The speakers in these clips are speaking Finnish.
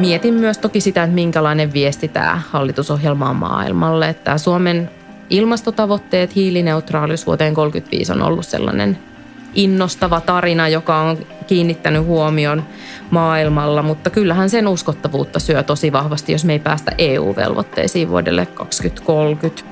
Mietin myös toki sitä, että minkälainen viesti tämä hallitusohjelma on maailmalle. Että Suomen ilmastotavoitteet, hiilineutraalisuus vuoteen 35 on ollut sellainen innostava tarina, joka on kiinnittänyt huomion maailmalla, mutta kyllähän sen uskottavuutta syö tosi vahvasti, jos me ei päästä EU-velvoitteisiin vuodelle 2030.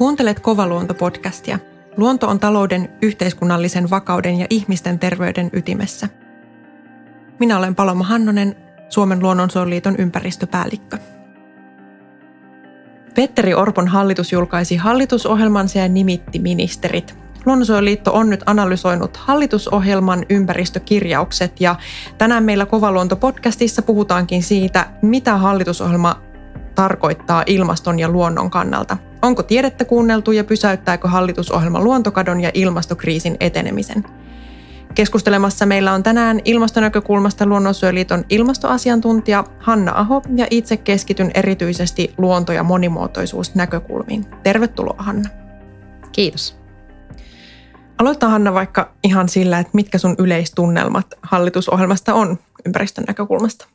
Kuuntelet Kovaluonto-podcastia. Luonto on talouden, yhteiskunnallisen vakauden ja ihmisten terveyden ytimessä. Minä olen Paloma Hannonen, Suomen luonnonsuojeliiton ympäristöpäällikkö. Petteri Orpon hallitus julkaisi hallitusohjelmansa ja nimitti ministerit. Luonnonsuojeliitto on nyt analysoinut hallitusohjelman ympäristökirjaukset ja tänään meillä Kovaluonto-podcastissa puhutaankin siitä, mitä hallitusohjelma tarkoittaa ilmaston ja luonnon kannalta. Onko tiedettä kuunneltu ja pysäyttääkö hallitusohjelma luontokadon ja ilmastokriisin etenemisen? Keskustelemassa meillä on tänään ilmastonäkökulmasta Luonnonsuojeliiton ilmastoasiantuntija Hanna Aho ja itse keskityn erityisesti luonto- ja monimuotoisuusnäkökulmiin. Tervetuloa Hanna. Kiitos. Aloittaa Hanna vaikka ihan sillä, että mitkä sun yleistunnelmat hallitusohjelmasta on ympäristön näkökulmasta.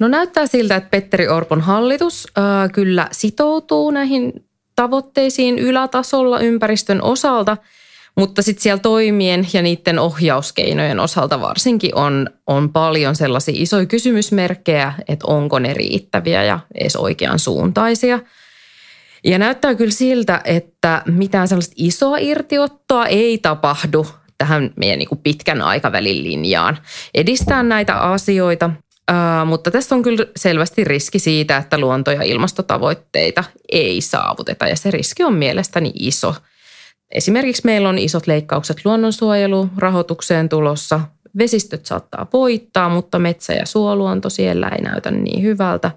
No näyttää siltä, että Petteri Orpon hallitus äh, kyllä sitoutuu näihin tavoitteisiin ylätasolla ympäristön osalta, mutta sitten siellä toimien ja niiden ohjauskeinojen osalta varsinkin on, on paljon sellaisia isoja kysymysmerkkejä, että onko ne riittäviä ja edes oikean suuntaisia. Ja näyttää kyllä siltä, että mitään sellaista isoa irtiottoa ei tapahdu tähän meidän niin pitkän aikavälin linjaan edistää näitä asioita. Mutta tässä on kyllä selvästi riski siitä, että luonto- ja ilmastotavoitteita ei saavuteta ja se riski on mielestäni iso. Esimerkiksi meillä on isot leikkaukset luonnonsuojelurahoitukseen tulossa. Vesistöt saattaa voittaa, mutta metsä- ja suoluonto siellä ei näytä niin hyvältä.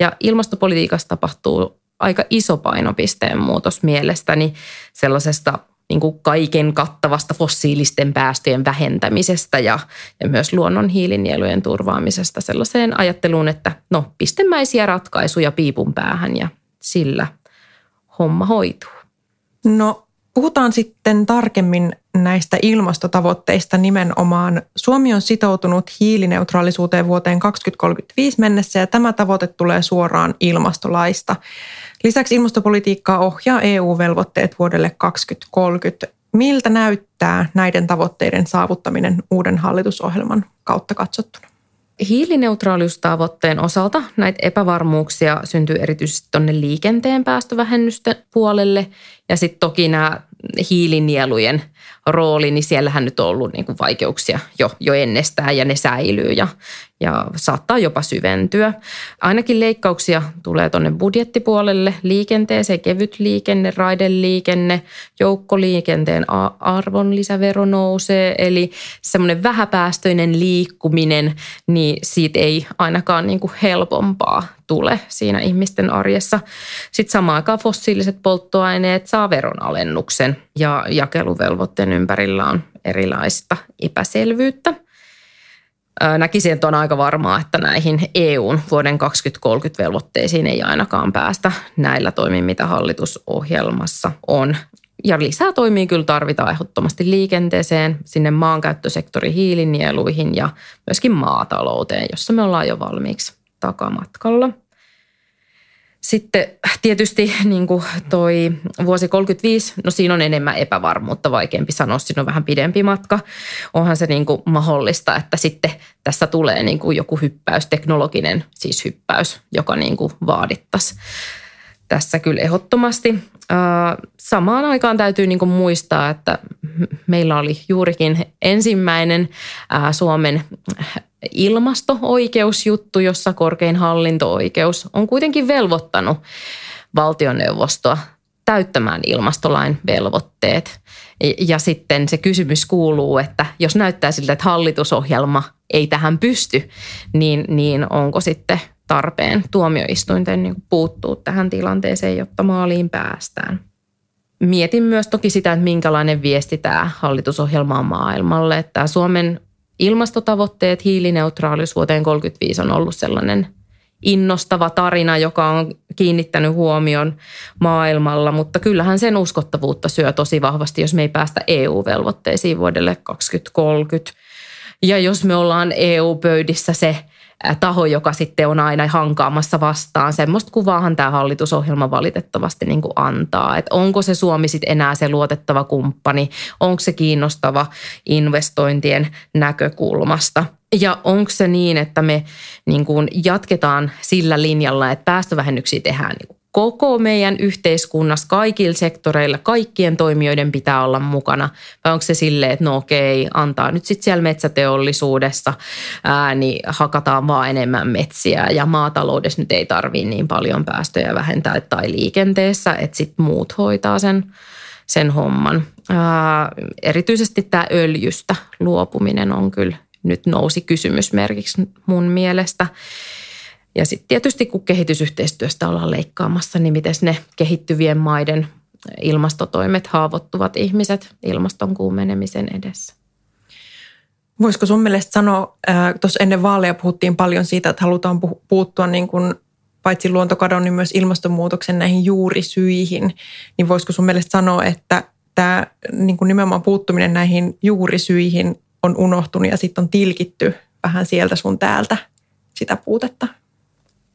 Ja ilmastopolitiikassa tapahtuu aika iso painopisteen muutos mielestäni sellaisesta niin kuin kaiken kattavasta fossiilisten päästöjen vähentämisestä ja, ja myös luonnon hiilinielujen turvaamisesta sellaiseen ajatteluun, että no pistemäisiä ratkaisuja piipun päähän ja sillä homma hoituu. No puhutaan sitten tarkemmin näistä ilmastotavoitteista nimenomaan. Suomi on sitoutunut hiilineutraalisuuteen vuoteen 2035 mennessä ja tämä tavoite tulee suoraan ilmastolaista. Lisäksi ilmastopolitiikkaa ohjaa EU-velvoitteet vuodelle 2030. Miltä näyttää näiden tavoitteiden saavuttaminen uuden hallitusohjelman kautta katsottuna? Hiilineutraaliustavoitteen osalta näitä epävarmuuksia syntyy erityisesti tuonne liikenteen päästövähennysten puolelle ja sitten toki nämä hiilinielujen rooli, niin siellähän nyt on ollut niin kuin vaikeuksia jo, jo ennestään ja ne säilyy ja, ja saattaa jopa syventyä. Ainakin leikkauksia tulee tuonne budjettipuolelle, liikenteeseen, kevyt liikenne, raideliikenne, joukkoliikenteen arvonlisävero nousee, eli semmoinen vähäpäästöinen liikkuminen, niin siitä ei ainakaan niin kuin helpompaa tule siinä ihmisten arjessa. Sitten samaan aikaan fossiiliset polttoaineet saa veronalennuksen ja jakeluvelvoitteen ympärillä on erilaista epäselvyyttä. Näkisin, että on aika varmaa, että näihin EUn vuoden 2030 velvoitteisiin ei ainakaan päästä näillä toimin, mitä hallitusohjelmassa on. Ja lisää toimia kyllä tarvitaan ehdottomasti liikenteeseen, sinne maankäyttösektori hiilinieluihin ja myöskin maatalouteen, jossa me ollaan jo valmiiksi takamatkalla. Sitten tietysti niin kuin toi vuosi 35, no siinä on enemmän epävarmuutta, vaikeampi sanoa, siinä on vähän pidempi matka. Onhan se niin kuin mahdollista, että sitten tässä tulee niin kuin joku hyppäys, teknologinen siis hyppäys, joka niin kuin vaadittaisi tässä kyllä ehdottomasti. Samaan aikaan täytyy niin muistaa, että meillä oli juurikin ensimmäinen Suomen ilmasto-oikeusjuttu, jossa korkein hallinto-oikeus on kuitenkin velvoittanut valtioneuvostoa täyttämään ilmastolain velvoitteet. Ja sitten se kysymys kuuluu, että jos näyttää siltä, että hallitusohjelma ei tähän pysty, niin, niin onko sitten tarpeen tuomioistuinten niin puuttua tähän tilanteeseen, jotta maaliin päästään. Mietin myös toki sitä, että minkälainen viesti tämä hallitusohjelma on maailmalle. Että Suomen ilmastotavoitteet, hiilineutraalisuus vuoteen 35 on ollut sellainen innostava tarina, joka on kiinnittänyt huomion maailmalla, mutta kyllähän sen uskottavuutta syö tosi vahvasti, jos me ei päästä EU-velvoitteisiin vuodelle 2030. Ja jos me ollaan EU-pöydissä se taho, joka sitten on aina hankaamassa vastaan. Semmoista kuvaahan tämä hallitusohjelma valitettavasti niin kuin antaa. Että onko se Suomi sitten enää se luotettava kumppani, onko se kiinnostava investointien näkökulmasta – ja onko se niin, että me niin kuin jatketaan sillä linjalla, että päästövähennyksiä tehdään niin koko meidän yhteiskunnassa, kaikilla sektoreilla, kaikkien toimijoiden pitää olla mukana? Vai onko se silleen, että no okei, antaa nyt sitten siellä metsäteollisuudessa, ää, niin hakataan vaan enemmän metsiä ja maataloudessa nyt ei tarvii niin paljon päästöjä vähentää tai liikenteessä, että sitten muut hoitaa sen, sen homman. Ää, erityisesti tämä öljystä luopuminen on kyllä nyt nousi kysymysmerkiksi mun mielestä. Ja sitten tietysti kun kehitysyhteistyöstä ollaan leikkaamassa, niin miten ne kehittyvien maiden ilmastotoimet haavoittuvat ihmiset ilmaston kuumenemisen edessä. Voisiko sun mielestä sanoa, tuossa ennen vaaleja puhuttiin paljon siitä, että halutaan puuttua niin kuin paitsi luontokadon, niin myös ilmastonmuutoksen näihin juurisyihin, niin voisiko sun mielestä sanoa, että tämä niin kuin nimenomaan puuttuminen näihin juurisyihin on unohtunut ja sitten on tilkitty vähän sieltä sun täältä sitä puutetta?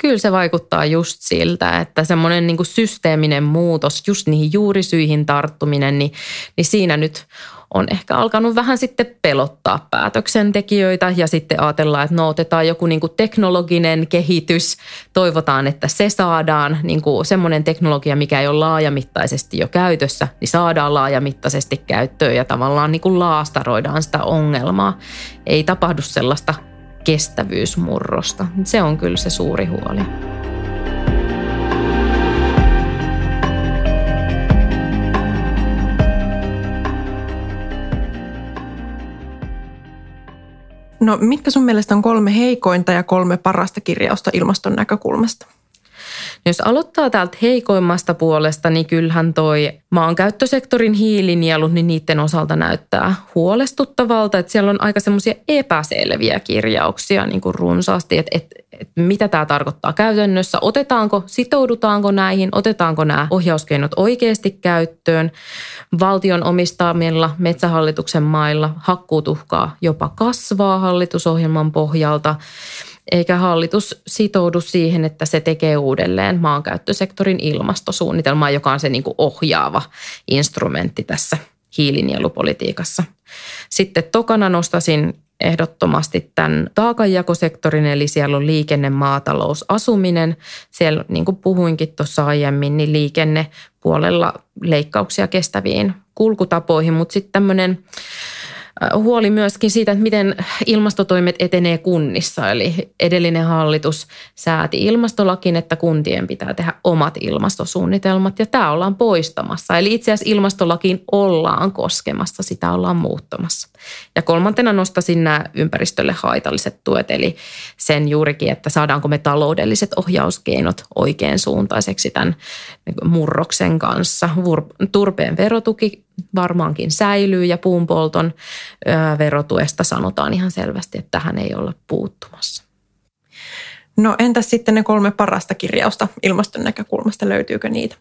Kyllä se vaikuttaa just siltä, että semmoinen niin systeeminen muutos, just niihin juurisyihin tarttuminen, niin, niin siinä nyt on ehkä alkanut vähän sitten pelottaa päätöksentekijöitä ja sitten ajatellaan, että no otetaan joku niin kuin teknologinen kehitys, toivotaan, että se saadaan, niin kuin semmoinen teknologia, mikä ei ole laajamittaisesti jo käytössä, niin saadaan laajamittaisesti käyttöön ja tavallaan niin kuin laastaroidaan sitä ongelmaa. Ei tapahdu sellaista kestävyysmurrosta. Se on kyllä se suuri huoli. No mitkä sun mielestä on kolme heikointa ja kolme parasta kirjausta ilmaston näkökulmasta? Jos aloittaa täältä heikoimmasta puolesta, niin kyllähän toi maankäyttösektorin hiilinielut, niin niiden osalta näyttää huolestuttavalta. Että siellä on aika semmoisia epäselviä kirjauksia niin kuin runsaasti, että, että, että mitä tämä tarkoittaa käytännössä. Otetaanko, sitoudutaanko näihin, otetaanko nämä ohjauskeinot oikeasti käyttöön. Valtion omistamilla metsähallituksen mailla hakkuutuhkaa jopa kasvaa hallitusohjelman pohjalta eikä hallitus sitoudu siihen, että se tekee uudelleen maankäyttösektorin ilmastosuunnitelmaa, joka on se niin kuin ohjaava instrumentti tässä hiilinielupolitiikassa. Sitten tokana nostasin ehdottomasti tämän taakanjakosektorin, eli siellä on liikenne, maatalous, asuminen. Siellä, niin kuin puhuinkin tuossa aiemmin, niin liikennepuolella leikkauksia kestäviin kulkutapoihin, mutta sitten tämmöinen huoli myöskin siitä, että miten ilmastotoimet etenee kunnissa. Eli edellinen hallitus sääti ilmastolakin, että kuntien pitää tehdä omat ilmastosuunnitelmat ja tämä ollaan poistamassa. Eli itse asiassa ilmastolakiin ollaan koskemassa, sitä ollaan muuttamassa. Ja kolmantena nostasin nämä ympäristölle haitalliset tuet, eli sen juurikin, että saadaanko me taloudelliset ohjauskeinot oikein suuntaiseksi tämän murroksen kanssa. Turpeen verotuki varmaankin säilyy ja puunpolton verotuesta sanotaan ihan selvästi, että tähän ei olla puuttumassa. No entäs sitten ne kolme parasta kirjausta ilmaston näkökulmasta, löytyykö niitä?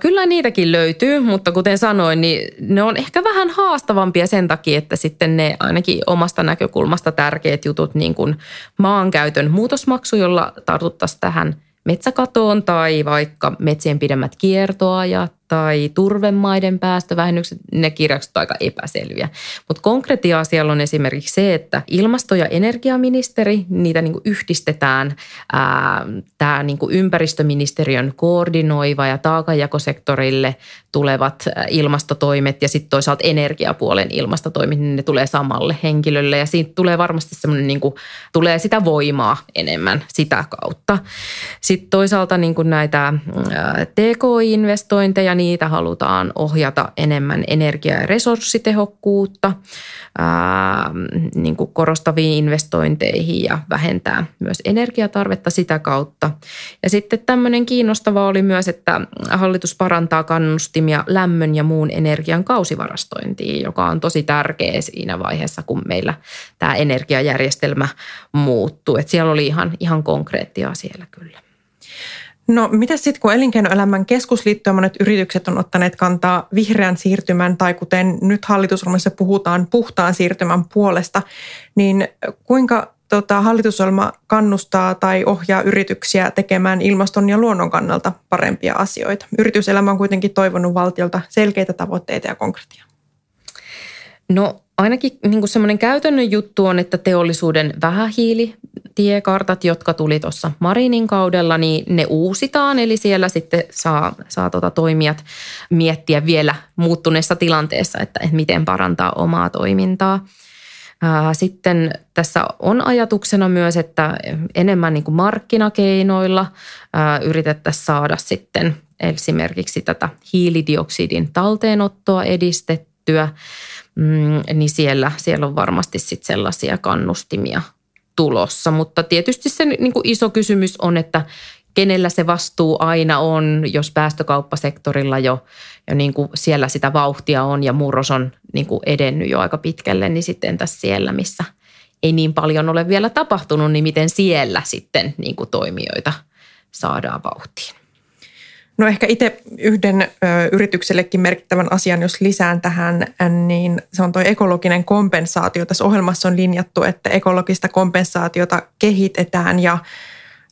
Kyllä niitäkin löytyy, mutta kuten sanoin, niin ne on ehkä vähän haastavampia sen takia, että sitten ne ainakin omasta näkökulmasta tärkeät jutut, niin kuin maankäytön muutosmaksu, jolla tartuttaisiin tähän metsäkatoon tai vaikka metsien pidemmät kiertoajat tai turvemaiden päästövähennykset, ne kirjaukset ovat aika epäselviä. Mutta konkretia siellä on esimerkiksi se, että ilmasto- ja energiaministeri, niitä niinku yhdistetään. Tämä niinku ympäristöministeriön koordinoiva ja taakanjakosektorille tulevat ilmastotoimet ja sitten toisaalta energiapuolen ilmastotoimet, niin ne tulee samalle henkilölle ja siitä tulee varmasti semmoinen, niinku, tulee sitä voimaa enemmän sitä kautta. Sitten toisaalta niinku näitä TK-investointeja, niitä halutaan ohjata enemmän energia- ja resurssitehokkuutta ää, niin kuin korostaviin investointeihin ja vähentää myös energiatarvetta sitä kautta. Ja sitten tämmöinen kiinnostava oli myös, että hallitus parantaa kannustimia lämmön ja muun energian kausivarastointiin, joka on tosi tärkeä siinä vaiheessa, kun meillä tämä energiajärjestelmä muuttuu. Et siellä oli ihan, ihan konkreettia siellä kyllä. No mitä sitten, kun elinkeinoelämän keskusliitto ja monet yritykset on ottaneet kantaa vihreän siirtymän tai kuten nyt hallitusohjelmassa puhutaan puhtaan siirtymän puolesta, niin kuinka tota, hallitusohjelma kannustaa tai ohjaa yrityksiä tekemään ilmaston ja luonnon kannalta parempia asioita? Yrityselämä on kuitenkin toivonut valtiolta selkeitä tavoitteita ja konkretiaa. No ainakin niin semmoinen käytännön juttu on, että teollisuuden vähähiilitiekartat, jotka tuli tuossa Marinin kaudella, niin ne uusitaan. Eli siellä sitten saa, saa tota toimijat miettiä vielä muuttuneessa tilanteessa, että miten parantaa omaa toimintaa. Sitten tässä on ajatuksena myös, että enemmän niin kuin markkinakeinoilla yritettäisiin saada sitten esimerkiksi tätä hiilidioksidin talteenottoa edistettyä – mm, niin siellä, siellä on varmasti sit sellaisia kannustimia tulossa. Mutta tietysti se niin kuin iso kysymys on, että kenellä se vastuu aina on, jos päästökauppasektorilla jo, jo niin kuin siellä sitä vauhtia on ja murros on niin kuin edennyt jo aika pitkälle, niin sitten tässä siellä, missä ei niin paljon ole vielä tapahtunut, niin miten siellä sitten niin kuin toimijoita saadaan vauhtiin. No ehkä itse yhden ö, yrityksellekin merkittävän asian, jos lisään tähän, niin se on tuo ekologinen kompensaatio. Tässä ohjelmassa on linjattu, että ekologista kompensaatiota kehitetään ja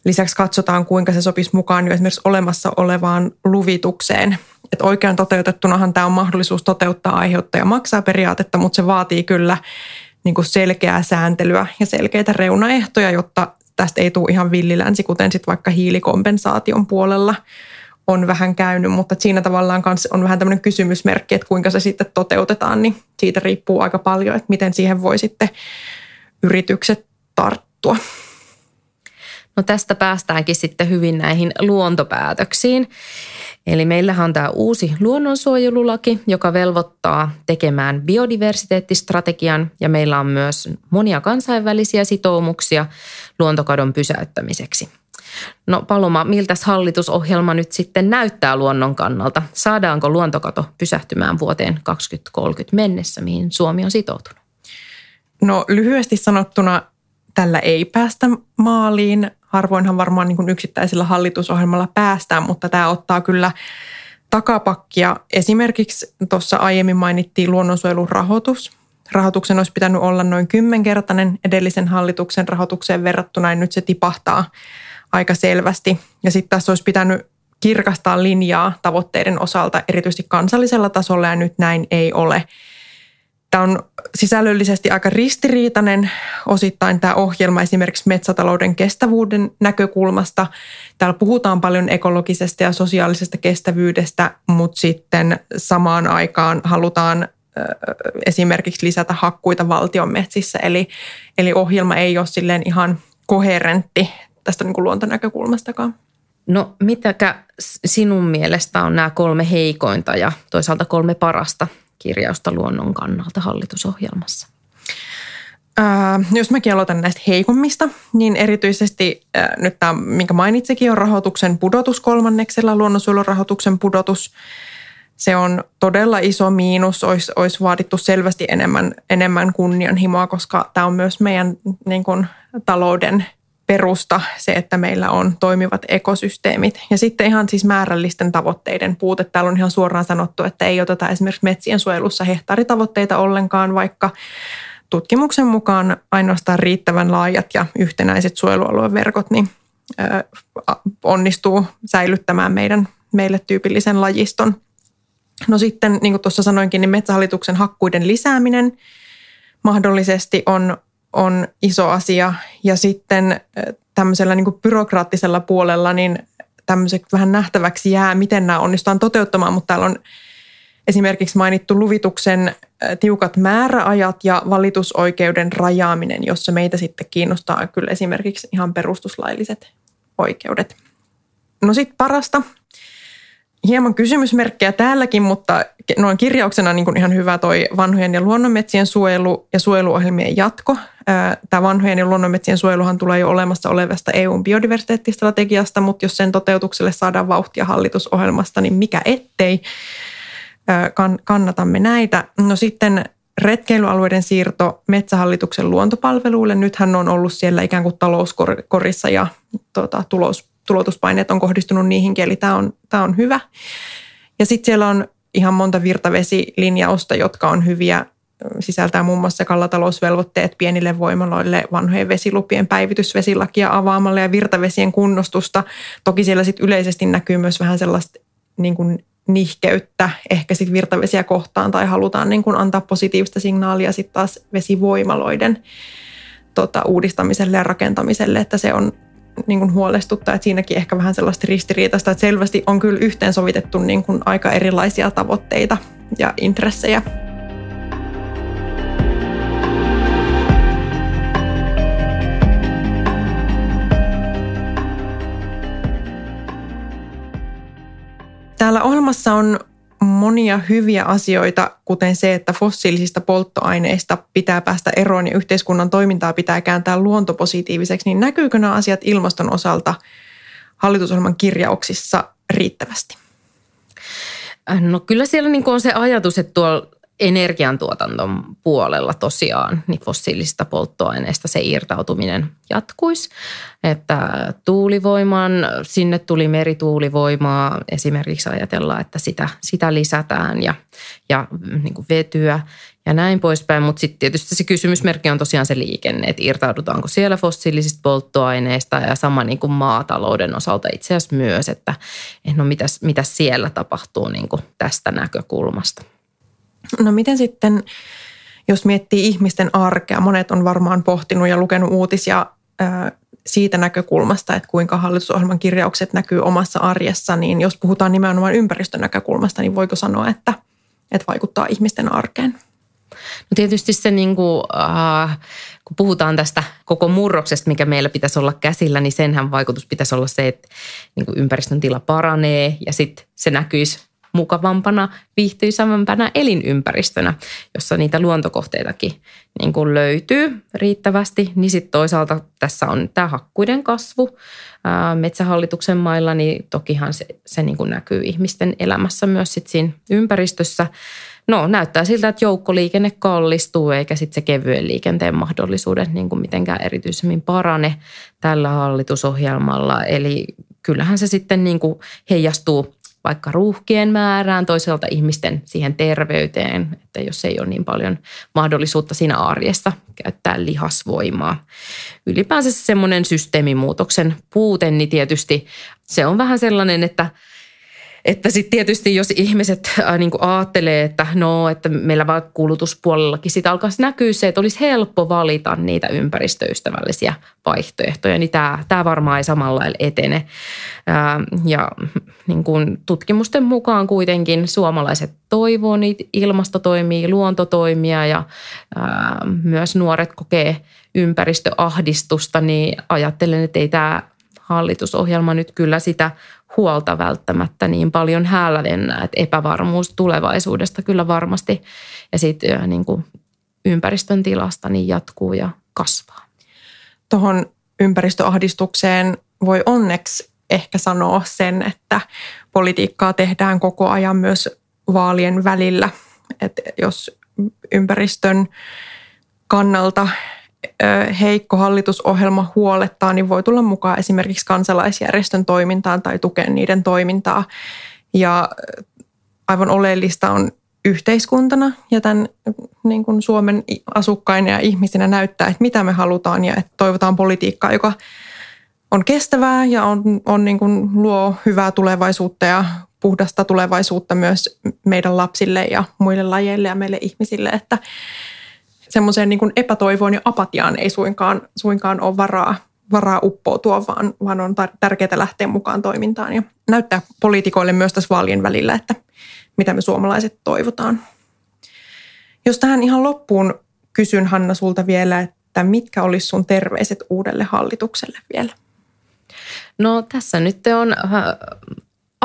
lisäksi katsotaan, kuinka se sopisi mukaan jo esimerkiksi olemassa olevaan luvitukseen. Että oikein toteutettunahan tämä on mahdollisuus toteuttaa aiheuttaja maksaa periaatetta, mutta se vaatii kyllä niin kuin selkeää sääntelyä ja selkeitä reunaehtoja, jotta tästä ei tule ihan villilänsi, kuten sitten vaikka hiilikompensaation puolella – on vähän käynyt, mutta siinä tavallaan kanssa on vähän tämmöinen kysymysmerkki, että kuinka se sitten toteutetaan, niin siitä riippuu aika paljon, että miten siihen voi sitten yritykset tarttua. No tästä päästäänkin sitten hyvin näihin luontopäätöksiin. Eli meillähän on tämä uusi luonnonsuojelulaki, joka velvoittaa tekemään biodiversiteettistrategian ja meillä on myös monia kansainvälisiä sitoumuksia luontokadon pysäyttämiseksi – No Paloma, miltä hallitusohjelma nyt sitten näyttää luonnon kannalta? Saadaanko luontokato pysähtymään vuoteen 2030 mennessä, mihin Suomi on sitoutunut? No lyhyesti sanottuna tällä ei päästä maaliin. Harvoinhan varmaan niin kuin yksittäisellä hallitusohjelmalla päästään, mutta tämä ottaa kyllä takapakkia. Esimerkiksi tuossa aiemmin mainittiin luonnonsuojelun rahoitus. Rahoituksen olisi pitänyt olla noin kymmenkertainen edellisen hallituksen rahoitukseen verrattuna, ja nyt se tipahtaa aika selvästi. Ja sitten tässä olisi pitänyt kirkastaa linjaa tavoitteiden osalta erityisesti kansallisella tasolla ja nyt näin ei ole. Tämä on sisällöllisesti aika ristiriitainen osittain tämä ohjelma esimerkiksi metsätalouden kestävyyden näkökulmasta. Täällä puhutaan paljon ekologisesta ja sosiaalisesta kestävyydestä, mutta sitten samaan aikaan halutaan esimerkiksi lisätä hakkuita valtion metsissä. Eli, eli ohjelma ei ole silleen ihan koherentti tästä niin kuin luontonäkökulmastakaan. No mitäkä sinun mielestä on nämä kolme heikointa ja toisaalta kolme parasta kirjausta luonnon kannalta hallitusohjelmassa? Ää, jos mäkin aloitan näistä heikommista, niin erityisesti ää, nyt tämä, minkä mainitsikin, on rahoituksen pudotus kolmanneksella, luonnonsuojelurahoituksen pudotus. Se on todella iso miinus, olisi, olisi vaadittu selvästi enemmän, enemmän kunnianhimoa, koska tämä on myös meidän niin kuin, talouden perusta se, että meillä on toimivat ekosysteemit. Ja sitten ihan siis määrällisten tavoitteiden puute. Täällä on ihan suoraan sanottu, että ei oteta esimerkiksi metsien suojelussa hehtaaritavoitteita ollenkaan, vaikka tutkimuksen mukaan ainoastaan riittävän laajat ja yhtenäiset suojelualueverkot niin onnistuu säilyttämään meidän meille tyypillisen lajiston. No sitten, niin kuin tuossa sanoinkin, niin metsähallituksen hakkuiden lisääminen mahdollisesti on on iso asia. Ja sitten tämmöisellä niin kuin byrokraattisella puolella niin tämmöiseksi vähän nähtäväksi jää, miten nämä onnistutaan toteuttamaan, mutta täällä on esimerkiksi mainittu luvituksen tiukat määräajat ja valitusoikeuden rajaaminen, jossa meitä sitten kiinnostaa kyllä esimerkiksi ihan perustuslailliset oikeudet. No sitten parasta. Hieman kysymysmerkkejä täälläkin, mutta noin kirjauksena niin kuin ihan hyvä toi vanhojen ja luonnonmetsien suojelu ja suojeluohjelmien jatko. Tämä vanhojen ja luonnonmetsien suojeluhan tulee jo olemassa olevasta EUn biodiversiteettistrategiasta, mutta jos sen toteutukselle saadaan vauhtia hallitusohjelmasta, niin mikä ettei kannatamme näitä. No sitten retkeilualueiden siirto Metsähallituksen luontopalveluille. Nythän on ollut siellä ikään kuin talouskorissa ja tuota, tulos, tulotuspaineet on kohdistunut niihinkin, eli tämä on, tämä on hyvä. Ja sitten siellä on ihan monta virtavesilinjausta, jotka on hyviä. Sisältää muun muassa kallatalousvelvoitteet pienille voimaloille, vanhojen vesilupien päivitysvesilakia avaamalla ja virtavesien kunnostusta. Toki siellä sitten yleisesti näkyy myös vähän sellaista niin kuin nihkeyttä ehkä sitten virtavesiä kohtaan tai halutaan niin kuin antaa positiivista signaalia sitten taas vesivoimaloiden tota, uudistamiselle ja rakentamiselle, että se on niin kuin huolestuttaa, että siinäkin ehkä vähän sellaista ristiriitaista, että selvästi on kyllä yhteensovitettu niin kuin aika erilaisia tavoitteita ja intressejä. Täällä ohjelmassa on monia hyviä asioita, kuten se, että fossiilisista polttoaineista pitää päästä eroon ja yhteiskunnan toimintaa pitää kääntää luontopositiiviseksi, niin näkyykö nämä asiat ilmaston osalta hallitusohjelman kirjauksissa riittävästi? No kyllä siellä niin on se ajatus, että tuolla energiantuotannon puolella tosiaan niin fossiilisista polttoaineista se irtautuminen jatkuisi. Että tuulivoiman, sinne tuli merituulivoimaa esimerkiksi ajatellaan, että sitä, sitä lisätään ja, ja niin kuin vetyä ja näin poispäin. Mutta sitten tietysti se kysymysmerkki on tosiaan se liikenne, että irtaudutaanko siellä fossiilisista polttoaineista ja sama niin kuin maatalouden osalta itse asiassa myös, että no mitäs, mitäs siellä tapahtuu niin kuin tästä näkökulmasta. No miten sitten, jos miettii ihmisten arkea, monet on varmaan pohtinut ja lukenut uutisia siitä näkökulmasta, että kuinka hallitusohjelman kirjaukset näkyy omassa arjessa, niin jos puhutaan nimenomaan ympäristön näkökulmasta, niin voiko sanoa, että, että vaikuttaa ihmisten arkeen? No tietysti se, niin kuin, äh, kun puhutaan tästä koko murroksesta, mikä meillä pitäisi olla käsillä, niin senhän vaikutus pitäisi olla se, että niin kuin ympäristön tila paranee ja sitten se näkyisi mukavampana, viihtyisävämpänä elinympäristönä, jossa niitä luontokohteitakin niin kuin löytyy riittävästi. Niin sitten toisaalta tässä on tämä hakkuiden kasvu metsähallituksen mailla, niin tokihan se, se niin kuin näkyy ihmisten elämässä myös sit siinä ympäristössä. No näyttää siltä, että joukkoliikenne kallistuu eikä sitten se kevyen liikenteen mahdollisuudet niin kuin mitenkään erityisemmin parane tällä hallitusohjelmalla. Eli kyllähän se sitten niin kuin heijastuu vaikka ruuhkien määrään, toisaalta ihmisten siihen terveyteen, että jos ei ole niin paljon mahdollisuutta siinä arjessa käyttää lihasvoimaa. Ylipäänsä semmoinen systeemimuutoksen puute, niin tietysti se on vähän sellainen, että – että sitten tietysti jos ihmiset äh, niin ajattelee, että no, että meillä vaikka kulutuspuolellakin sitä alkaisi näkyä se, että olisi helppo valita niitä ympäristöystävällisiä vaihtoehtoja, niin tämä, tämä varmaan ei samalla lailla etene. Äh, ja niin kuin tutkimusten mukaan kuitenkin suomalaiset toivoo niitä ilmastotoimia, luontotoimia ja äh, myös nuoret kokee ympäristöahdistusta, niin ajattelen, että ei tämä hallitusohjelma nyt kyllä sitä huolta välttämättä niin paljon hälvennä, että epävarmuus tulevaisuudesta kyllä varmasti ja sitten niin kuin ympäristön tilasta niin jatkuu ja kasvaa. Tuohon ympäristöahdistukseen voi onneksi ehkä sanoa sen, että politiikkaa tehdään koko ajan myös vaalien välillä. Että jos ympäristön kannalta heikko hallitusohjelma huolettaa, niin voi tulla mukaan esimerkiksi kansalaisjärjestön toimintaan tai tukea niiden toimintaa. Ja aivan oleellista on yhteiskuntana ja tämän niin kuin Suomen asukkaina ja ihmisinä näyttää, että mitä me halutaan ja että toivotaan politiikkaa, joka on kestävää ja on, on niin kuin luo hyvää tulevaisuutta ja puhdasta tulevaisuutta myös meidän lapsille ja muille lajeille ja meille ihmisille, että semmoiseen niin epätoivoon ja apatiaan ei suinkaan, suinkaan ole varaa, varaa uppoutua, vaan, vaan on tärkeää lähteä mukaan toimintaan ja näyttää poliitikoille myös tässä vaalien välillä, että mitä me suomalaiset toivotaan. Jos tähän ihan loppuun kysyn Hanna sulta vielä, että mitkä olisi sun terveiset uudelle hallitukselle vielä? No tässä nyt on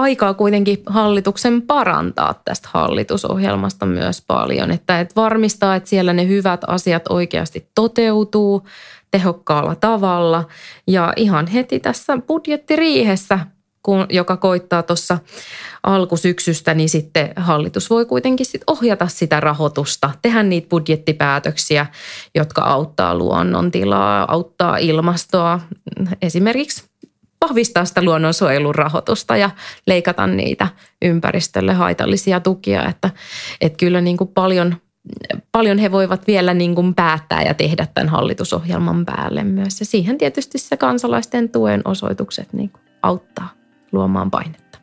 aikaa kuitenkin hallituksen parantaa tästä hallitusohjelmasta myös paljon, että, että varmistaa, että siellä ne hyvät asiat oikeasti toteutuu tehokkaalla tavalla. Ja ihan heti tässä budjettiriihessä kun, joka koittaa tuossa alkusyksystä, niin sitten hallitus voi kuitenkin sit ohjata sitä rahoitusta, tehdä niitä budjettipäätöksiä, jotka auttaa luonnontilaa, auttaa ilmastoa, esimerkiksi vahvistaa sitä luonnonsuojelun rahoitusta ja leikata niitä ympäristölle haitallisia tukia, että, että kyllä niin kuin paljon, paljon he voivat vielä niin kuin päättää ja tehdä tämän hallitusohjelman päälle myös. Ja siihen tietysti se kansalaisten tuen osoitukset niin kuin auttaa luomaan painetta.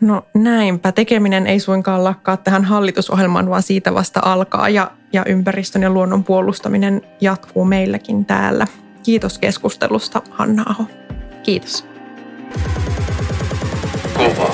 No näinpä. Tekeminen ei suinkaan lakkaa tähän hallitusohjelmaan, vaan siitä vasta alkaa ja, ja ympäristön ja luonnon puolustaminen jatkuu meilläkin täällä. Kiitos keskustelusta, Hanna Kiitos. Kovaa.